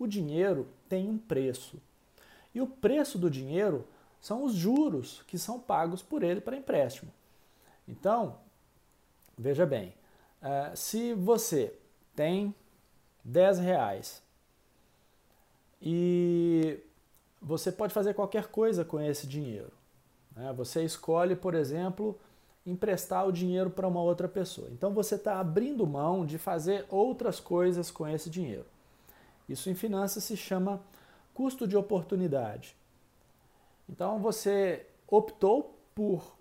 o dinheiro tem um preço. E o preço do dinheiro são os juros que são pagos por ele para empréstimo. Então, veja bem, uh, se você tem 10 reais e você pode fazer qualquer coisa com esse dinheiro. Né? Você escolhe, por exemplo, emprestar o dinheiro para uma outra pessoa. Então você está abrindo mão de fazer outras coisas com esse dinheiro. Isso em finanças se chama custo de oportunidade. Então você optou por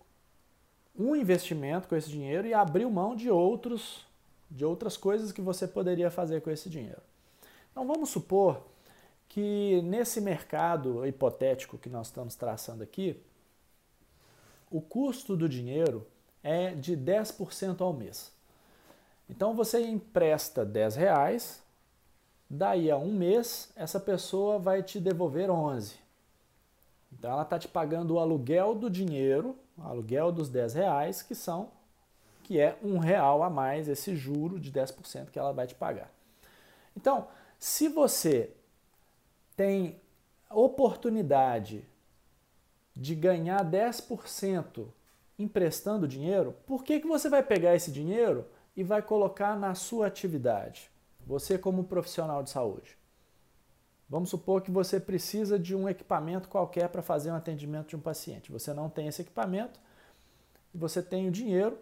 um investimento com esse dinheiro e abriu mão de outros de outras coisas que você poderia fazer com esse dinheiro. Então vamos supor que nesse mercado hipotético que nós estamos traçando aqui, o custo do dinheiro é de 10% ao mês. Então você empresta 10 reais, daí a um mês essa pessoa vai te devolver 11. Então ela está te pagando o aluguel do dinheiro, aluguel dos 10 reais, que são que é um real a mais esse juro de 10% que ela vai te pagar. Então, se você tem oportunidade de ganhar 10% emprestando dinheiro, por que, que você vai pegar esse dinheiro e vai colocar na sua atividade? Você como profissional de saúde. Vamos supor que você precisa de um equipamento qualquer para fazer um atendimento de um paciente. Você não tem esse equipamento, você tem o dinheiro,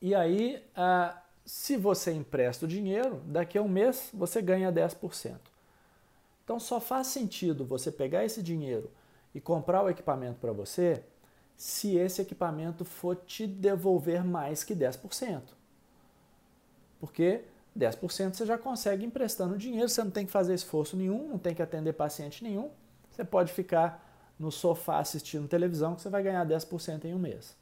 e aí, ah, se você empresta o dinheiro, daqui a um mês você ganha 10%. Então só faz sentido você pegar esse dinheiro e comprar o equipamento para você se esse equipamento for te devolver mais que 10%. Porque 10% você já consegue emprestando dinheiro, você não tem que fazer esforço nenhum, não tem que atender paciente nenhum. Você pode ficar no sofá assistindo televisão que você vai ganhar 10% em um mês.